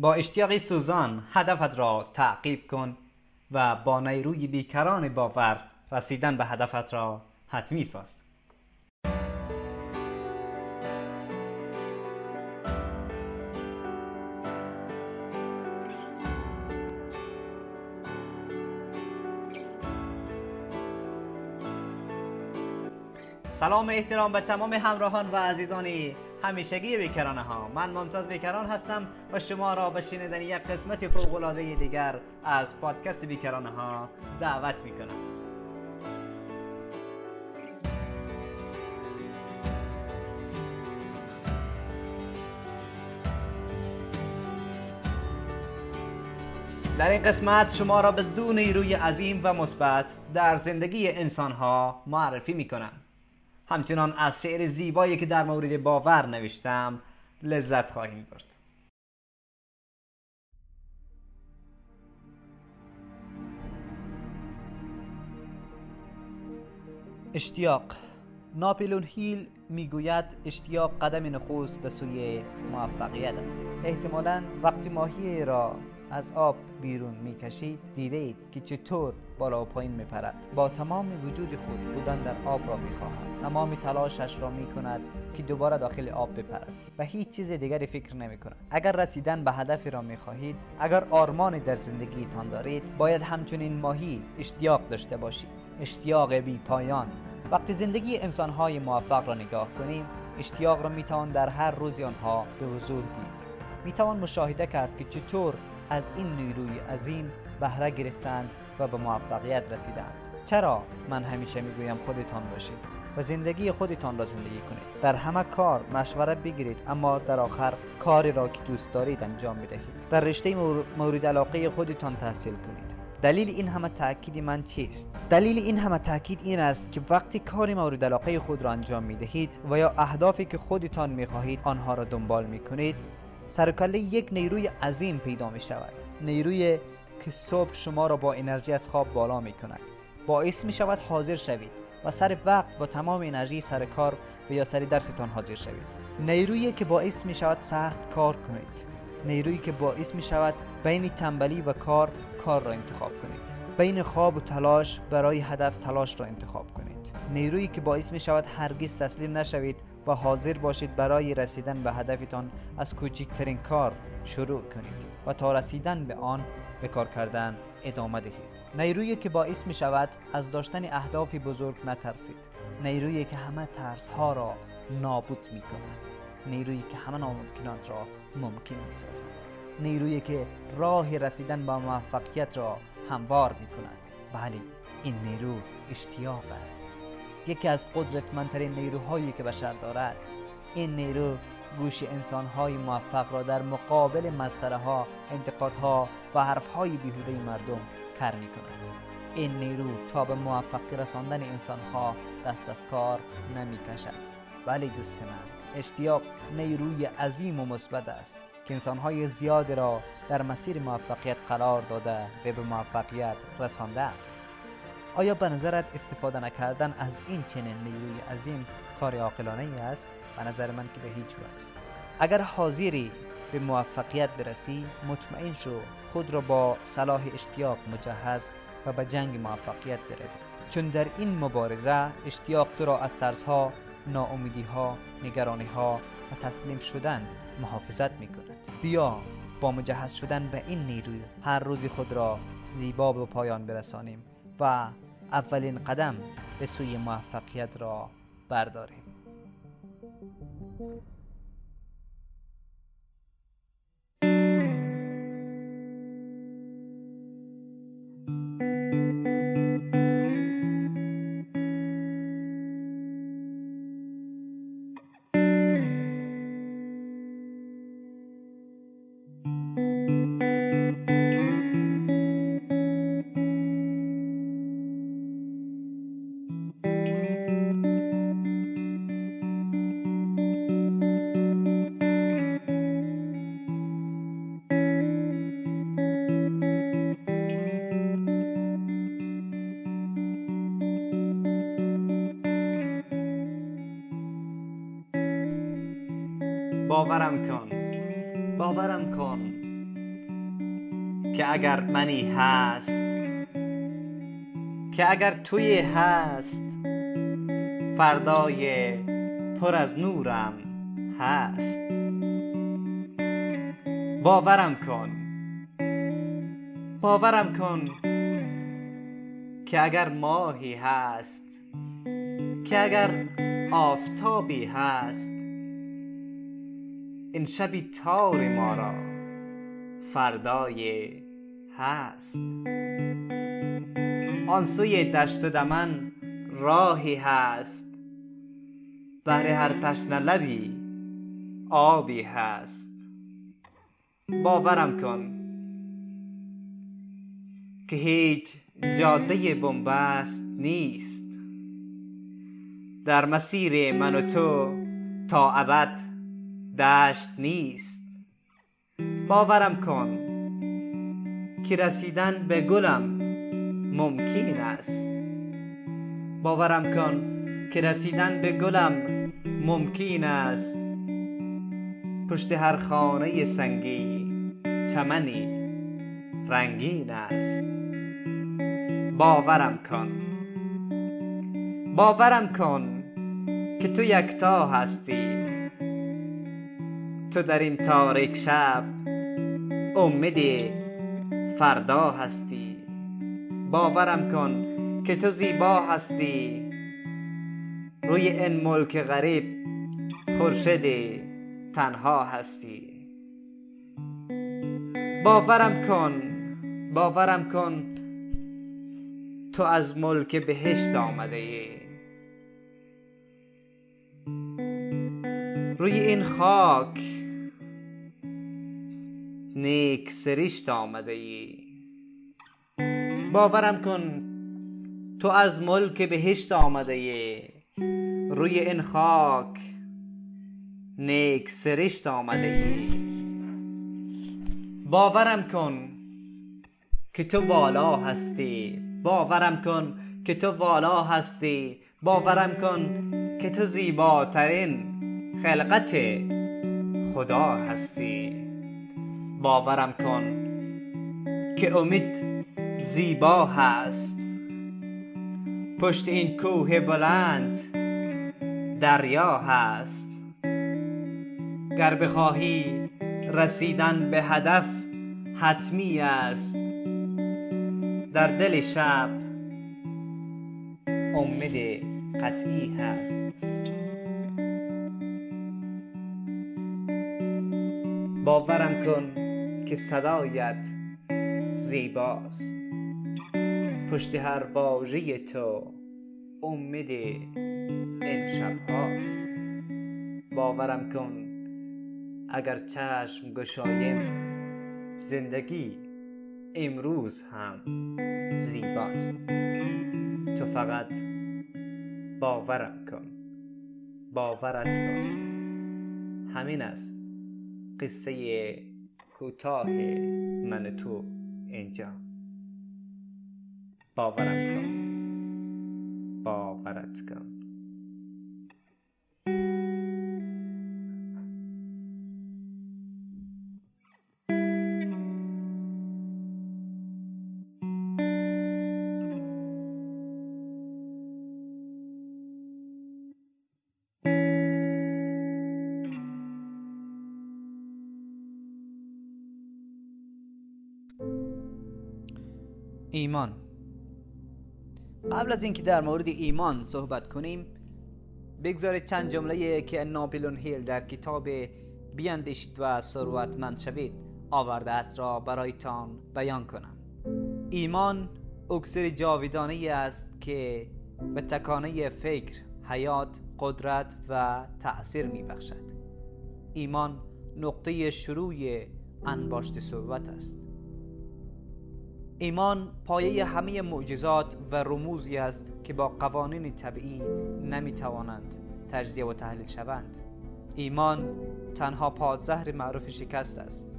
با اشتیاقی سوزان هدفت را تعقیب کن و با نیروی بیکران باور رسیدن به هدفت را حتمی ساز. سلام احترام به تمام همراهان و عزیزانی. همیشگی بیکرانه ها من ممتاز بیکران هستم و شما را به شنیدن یک قسمت فوق العاده دیگر از پادکست بیکرانه ها دعوت می کنم در این قسمت شما را به دو نیروی عظیم و مثبت در زندگی انسان ها معرفی می کنم همچنان از شعر زیبایی که در مورد باور نوشتم لذت خواهیم برد. اشتیاق. ناپلون هیل می‌گوید اشتیاق قدم نخست به سوی موفقیت است. احتمالا وقتی ماهی را از آب بیرون می‌کشید دیدید که چطور بالا و پایین میپرد. با تمام وجود خود بودن در آب را می‌خواهد. تمام تلاشش را می‌کند که دوباره داخل آب بپرد و هیچ چیز دیگری فکر نمی‌کند. اگر رسیدن به هدفی را می‌خواهید اگر آرمانی در زندگیتان دارید باید همچنین ماهی اشتیاق داشته باشید. اشتیاق بی پایان. وقتی زندگی انسانهای موفق را نگاه کنیم اشتیاق را می‌توان در هر روزی آنها به وضوح دید. می‌توان مشاهده کرد که چطور از این نیروی عظیم بهره گرفتند و به موفقیت رسیدند. چرا؟ من همیشه می‌گویم خودتان باشید و زندگی خودتان را زندگی کنید. در همه کار مشوره بگیرید اما در آخر کاری را که دوست دارید انجام بدهید در رشته مورد علاقه خودتان تحصیل کنید. دلیل این همه تاکید من چیست؟ دلیل این همه تاکید این است که وقتی کاری مورد علاقه خود را انجام می دهید و یا اهدافی که خودتان می خواهید آنها را دنبال می کنید سرکله یک نیروی عظیم پیدا می شود. نیروی که صبح شما را با انرژی از خواب بالا می کند. باعث می شود حاضر شوید و سر وقت با تمام انرژی سر کار و یا سر درستان حاضر شوید. نیرویی که باعث می شود سخت کار کنید. نیرویی که باعث می شود بین تنبلی و کار کار را انتخاب کنید. بین خواب و تلاش برای هدف تلاش را انتخاب کنید. نیرویی که باعث می شود هرگز تسلیم نشوید و حاضر باشید برای رسیدن به هدفتان از کوچکترین کار شروع کنید و تا رسیدن به آن به کار کردن ادامه دهید. نیرویی که باعث می شود از داشتن اهدافی بزرگ نترسید. نیرویی که همه ترس ها را نابود می کند. نیرویی که همه ناممکنات را ممکن می سازد. نیرویی که راه رسیدن به موفقیت را هموار می کند. بله این نیرو اشتیاق است. یکی از قدرتمندترین نیروهایی که بشر دارد. این نیرو گوش انسانهای موفق را در مقابل مسخره ها انتقادها و حرفهای بیهوده مردم کر می کند این نیرو تا به موفقی رساندن انسانها دست از کار نمی کشد بله دوست من اشتیاق نیروی عظیم و مثبت است که انسانهای زیادی را در مسیر موفقیت قرار داده و به موفقیت رسانده است. آیا به نظرت استفاده نکردن از این چنین نیروی عظیم کار عاقلانه ای است؟ به نظر من که به هیچ وجه. اگر حاضری به موفقیت برسی مطمئن شو خود را با صلاح اشتیاق مجهز و به جنگ موفقیت بروی. چون در این مبارزه اشتیاق تو را از ترسها ناامیدی ها نگرانی ها و تسلیم شدن محافظت می کند بیا با مجهز شدن به این نیروی هر روزی خود را زیبا به پایان برسانیم و اولین قدم به سوی موفقیت را برداریم. باورم کن. باورم کن که اگر منی هست که اگر توی هست فردای پر از نورم هست. باورم کن. باورم کن که اگر ماهی هست که اگر آفتابی هست. این شبی تار ما را فردای هست. آن سوی دشت دمن راهی هست. بهر هر تشنه لبی آبی هست. باورم کن که هیچ جاده بنبست نیست. در مسیر من و تو تا ابد دشت نیست. باورم کن که رسیدن به گلم ممکن است. باورم کن که رسیدن به گلم ممکن است. پشت هر خانه سنگی چمنی رنگین است. باورم کن باورم کن که تو یکتا هستی. تو در این تاریک شب امید فردا هستی. باورم کن که تو زیبا هستی. روی این ملک غریب خورشید تنها هستی. باورم کن باورم کن تو از ملک بهشت آمده ای. روی این خاک. نیک سرشت آمده ای. باورم کن تو از ملک بهشت آمده ای. روی این خاک نیک سرشت آمده ای. باورم کن که تو والا هستی. باورم کن که تو والا هستی. باورم کن که تو زیباترین خلقت خدا هستی. باورم کن که امید زیبا هست. پشت این کوه بلند دریا هست. گر بخواهی رسیدن به هدف حتمی است. در دل شب امید قطعی هست. باورم کن که صدایت زیباست. پشت هر واژه تو امید این شب هاست باورم کن اگر چشم گشایم زندگی امروز هم زیباست. تو فقط باورم کن باورت کن. همین است. قصه کوتاه من تو اینجا. باورم کن. باورت کن. ایمان. قبل از اینکه در مورد ایمان صحبت کنیم بگذارید چند جمله که ناپلون هیل در کتاب بیاندیشید و ثروتمند شوید آورده است را برایتان بیان کنم. ایمان اکسر جاویدانه است که به تکانه فکر حیات قدرت و تأثیر می بخشد ایمان نقطه شروع انباشت ثروت است. ایمان پایه همه معجزات و رموزی است که با قوانین طبیعی نمی‌توانند تجزیه و تحلیل شوند. ایمان تنها پادزهر معروف شکست است.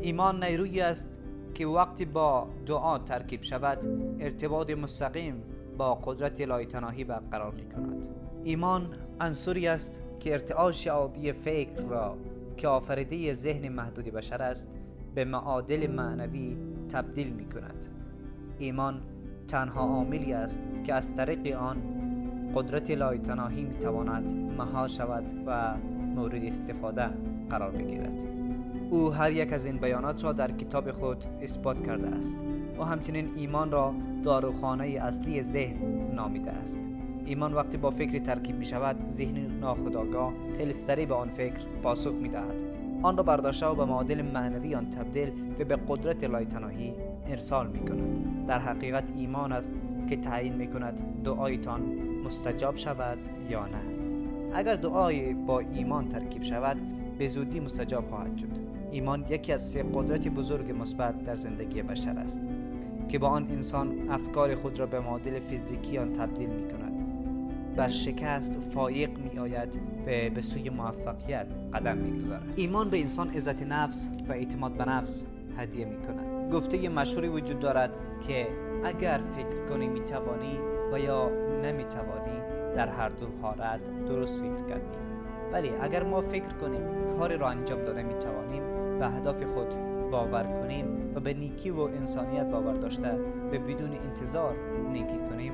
ایمان نیرویی است که وقتی با دعا ترکیب شود ارتباط مستقیم با قدرت لایتناهی برقرار می کند ایمان انصوری است که ارتعاش عادی فکر را که آفریده ذهن محدود بشر است به معادل معنوی تبدیل می کند ایمان تنها عاملی است که از طریق آن قدرت لایتناهی می تواند مها شود و مورد استفاده قرار بگیرد. او هر یک از این بیانات را در کتاب خود اثبات کرده است. و همچنین ایمان را داروخانه اصلی ذهن نامیده است. ایمان وقتی با فکر ترکیب می شود ذهن ناخداگاه خیلی سریع به آن فکر پاسخ می دهد آن را برداشته و به معادل معنوی آن تبدیل و به قدرت لایتناهی ارسال می کند. در حقیقت ایمان است که تعیین می کند دعایتان مستجاب شود یا نه. اگر دعای با ایمان ترکیب شود به زودی مستجاب خواهد شد. ایمان یکی از سه قدرت بزرگ مثبت در زندگی بشر است که با آن انسان افکار خود را به معادل فیزیکی آن تبدیل می کند. بر شکست فایق می آید و به سوی موفقیت قدم می گذارد. ایمان به انسان عزت نفس و اعتماد به نفس هدیه می کند گفته مشهوری وجود دارد که اگر فکر کنی می توانی و یا نمی توانی در هر دو حالت درست فکر کردی ولی اگر ما فکر کنیم کاری را انجام داده می توانیم به اهداف خود باور کنیم و به نیکی و انسانیت باور داشته و بدون انتظار نیکی کنیم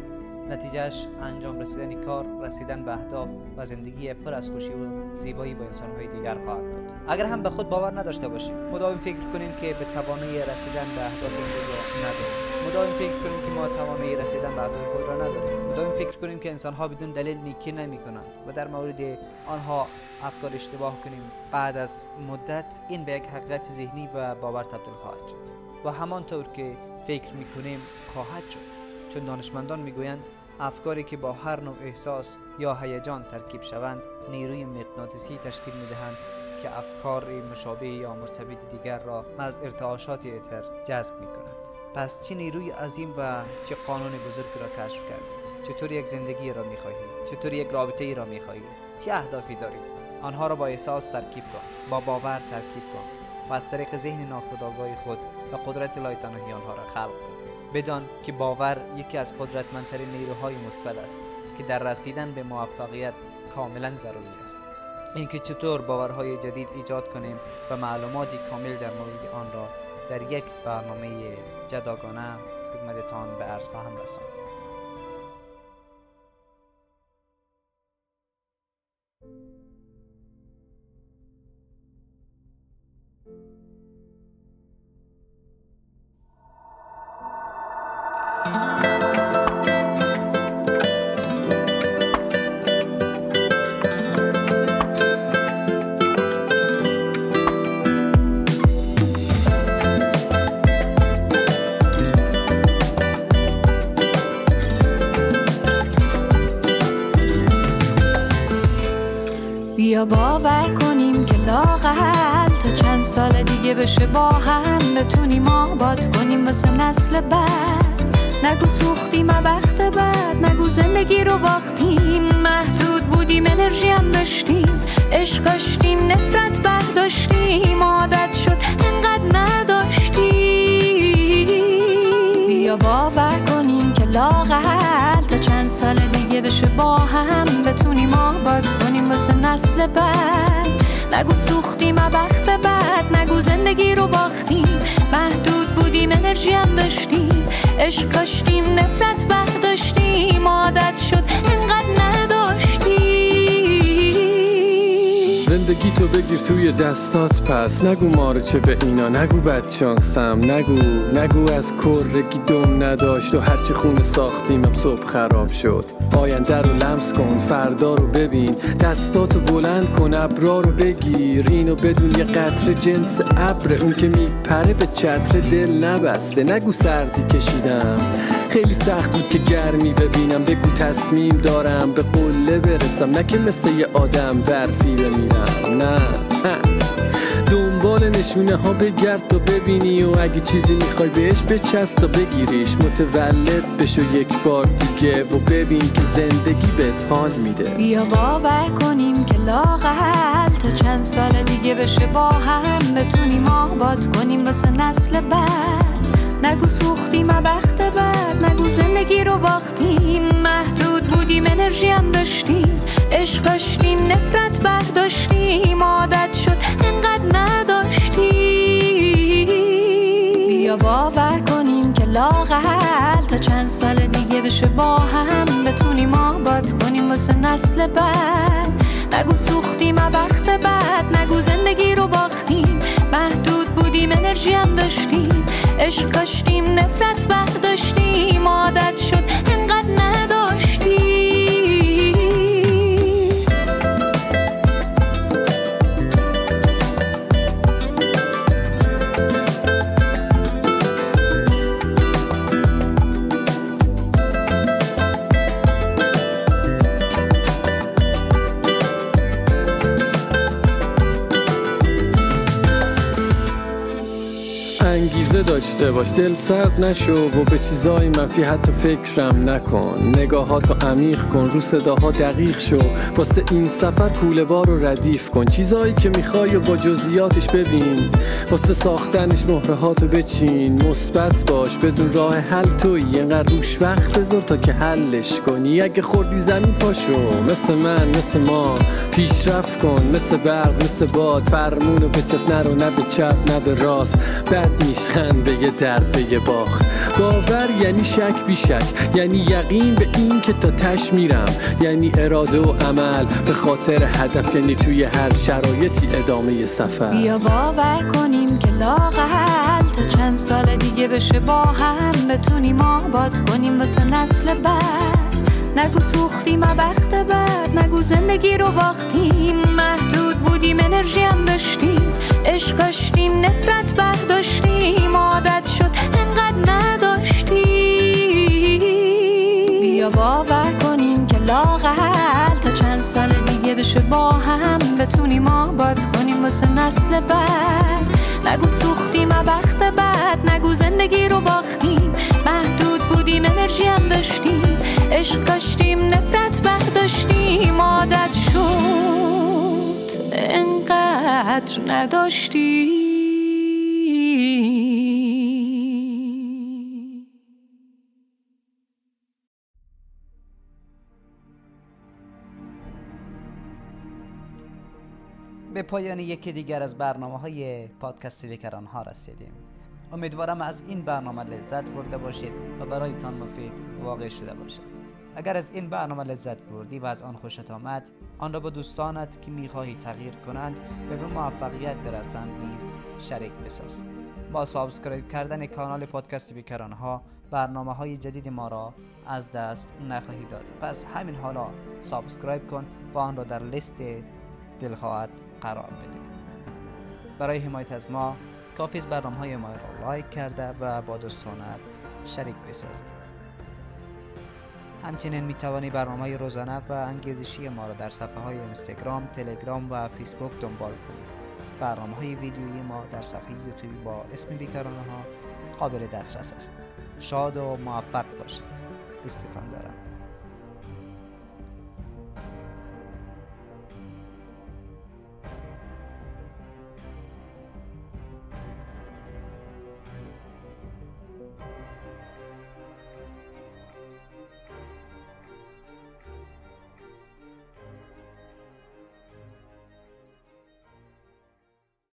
نتیجهش انجام رسیدن کار رسیدن به اهداف و زندگی پر از خوشی و زیبایی با انسانهای دیگر خواهد بود. اگر هم به خود باور نداشته باشیم مداوم فکر کنیم که به توانایی رسیدن به اهداف خود را نداریم. مداوم فکر کنیم که ما توانایی رسیدن به اهداف خود را نداریم. مداوم فکر کنیم که انسانها بدون دلیل نیکی نمی کنند و در مورد آنها افکار اشتباه کنیم. بعد از مدت این به یک حقیقت ذهنی و باور تبدیل خواهد شد. و همانطور که فکر می کنیم خواهد شد. چون دانشمندان می‌گویند افکاری که با هر نوع احساس یا هیجان ترکیب شوند نیروی مغناطیسی تشکیل می دهند که افکار مشابه یا مرتبط دیگر را از ارتعاشات اتر جذب می کند پس چه نیروی عظیم و چه قانون بزرگی را کشف کردیم؟ چطور یک زندگی را می خواهی چطور یک رابطه ای را می خواهی چه اهدافی داری؟ آنها را با احساس ترکیب کن با باور ترکیب کن و از طریق ذهن ناخودآگاه خود و قدرت لایتناهی آنها را خلق کن. بدان که باور یکی از قدرتمندترین نیروهای مثبت است که در رسیدن به موفقیت کاملا ضروری است. اینکه چطور باورهای جدید ایجاد کنیم و معلوماتی کامل در مورد آن را در یک برنامه جداگانه خدمتتان به عرض خواهم رساند. دیگه بشه با هم بتونیم آباد کنیم واسه نسل بعد. نگو سوختیم بخت بعد نگو زندگی رو باختیم. محدود بودیم انرژی هم داشتیم. عشق داشتیم نفرت برداشتیم. عادت شد انقدر نداشتیم. بیا باور کنیم که لاغل تا چند سال دیگه بشه با هم بتونیم آباد کنیم واسه نسل بعد. نگو سوختیم بخت بعد نگو. زندگی رو باختیم محدود بودیم انرژی هم داشتیم. عشق کاشتیم نفرت برداشتیم. عادت شد انقدر نداشتیم. زندگی تو بگیر توی دستات پس. نگو مارچه به اینا نگو بد شانسم. نگو نگو از کرگی دم نداشت و هرچی خونه ساختیمم صبح خراب شد. آینده رو لمس کن فردا رو ببین. دستاتو بلند کن ابرا رو بگیر. اینو بدون یه قطر جنس ابر. اون که میپره به چتر دل نبسته. نگو سردی کشیدم. خیلی سخت بود که گرمی ببینم. بگو تصمیم دارم به قله برسم. نه که مثل یه آدم برفی بمیرم. نه. دنبال نشونه ها بگرد ببینی و اگه چیزی می‌خوای بهش بچست تا بگیریش. متولد بشو یک بار دیگه و ببین که زندگی بهت حال میده. بیا باور کنیم که لاغل تا چند سال دیگه بشه با هم بتونیم آباد کنیم واسه نسل بعد. نگو سوختیم بخت بعد نگو زندگی رو باختیم. محدود بودیم انرژی هم داشتیم. عشق داشتیم نفرت برداشتیم. عادت شد انقدر نداشتیم. باور کنیم که لاغل تا چند سال دیگه بشه با هم بتونیم آباد کنیم واسه نسل بعد. نگو سوختیم وقت بعد نگو زندگی رو باختیم. محدود بودیم انرژی هم داشتیم. عشق کاشتیم نفرت بعد باش دل سرد نشو و به چیزای منفی حتی فکرم نکن. نگاهاتو عمیق کن رو صداها دقیق شو. واسه این سفر کوله بار رو ردیف کن. چیزایی که می‌خوای و با جزئیاتش ببین. واسه ساختنش مهره هاتو بچین. مثبت باش بدون راه حل توی اینقدر روش وقت بذار تا که حلش کنی. اگه خوردی زمین پاشو مثل من مثل ما. پیشرفت کن مثل برق مثل باد. فرمونو به چست نرو نه به چپ نه به راست. بد میشخند به یه به یه باخت. باور یعنی شک بی شک یعنی یقین به این که تا تش میرم. یعنی اراده و عمل به خاطر هدف یعنی توی هر شرایطی ادامه سفر. بیا باور کنیم که لاقل تا چند سال دیگه بشه با هم بتونیم آباد کنیم واسه نسل بعد. نگو سوختیم بخت بعد نگو زندگی رو باختیم محدود. بودیم انرژی هم داشتیم عشق کاشتیم نفرت برداشتیم عادت شد انقدر نداشتیم. بیا باور کنیم که لاقل تا چند سال دیگه بشه با هم بتونیم آباد کنیم واسه نسل بعد. نگو سوختیم بخت بعد نگو زندگی رو باختیم. محدود بودیم انرژی هم داشتیم عشق کاشتیم نفرت برداشتیم عادت شد. انقدر نداشتیم به پایان یکی دیگر از برنامه های پادکست ویکران ها رسیدیم. امیدوارم از این برنامه لذت برده باشید و برایتان مفید واقع شده باشد. اگر از این برنامه لذت بردی و از آن خوشت آمد آن را با دوستانت که می‌خواهی تغییر کنند و به موفقیت برسند نیز شریک بساز. با subscribe کردن کانال پادکست بیکرانه ها برنامه های جدید ما را از دست نخواهی داد. پس همین حالا subscribe کن و آن را در لیست دلخواهت قرار بده. برای حمایت از ما کافی است برنامه های ما را لایک کرده و با دوستانت شریک بسازی. همچنین می توانی برنامه روزانه و انگیزشی ما را در صفحه های اینستاگرام، تلگرام و فیسبوک دنبال کنید. برنامه های ویدیویی ما در صفحه یوتیوبی با اسم بیکرانه ها قابل دسترس است. شاد و موفق باشید. دوستتان دارم.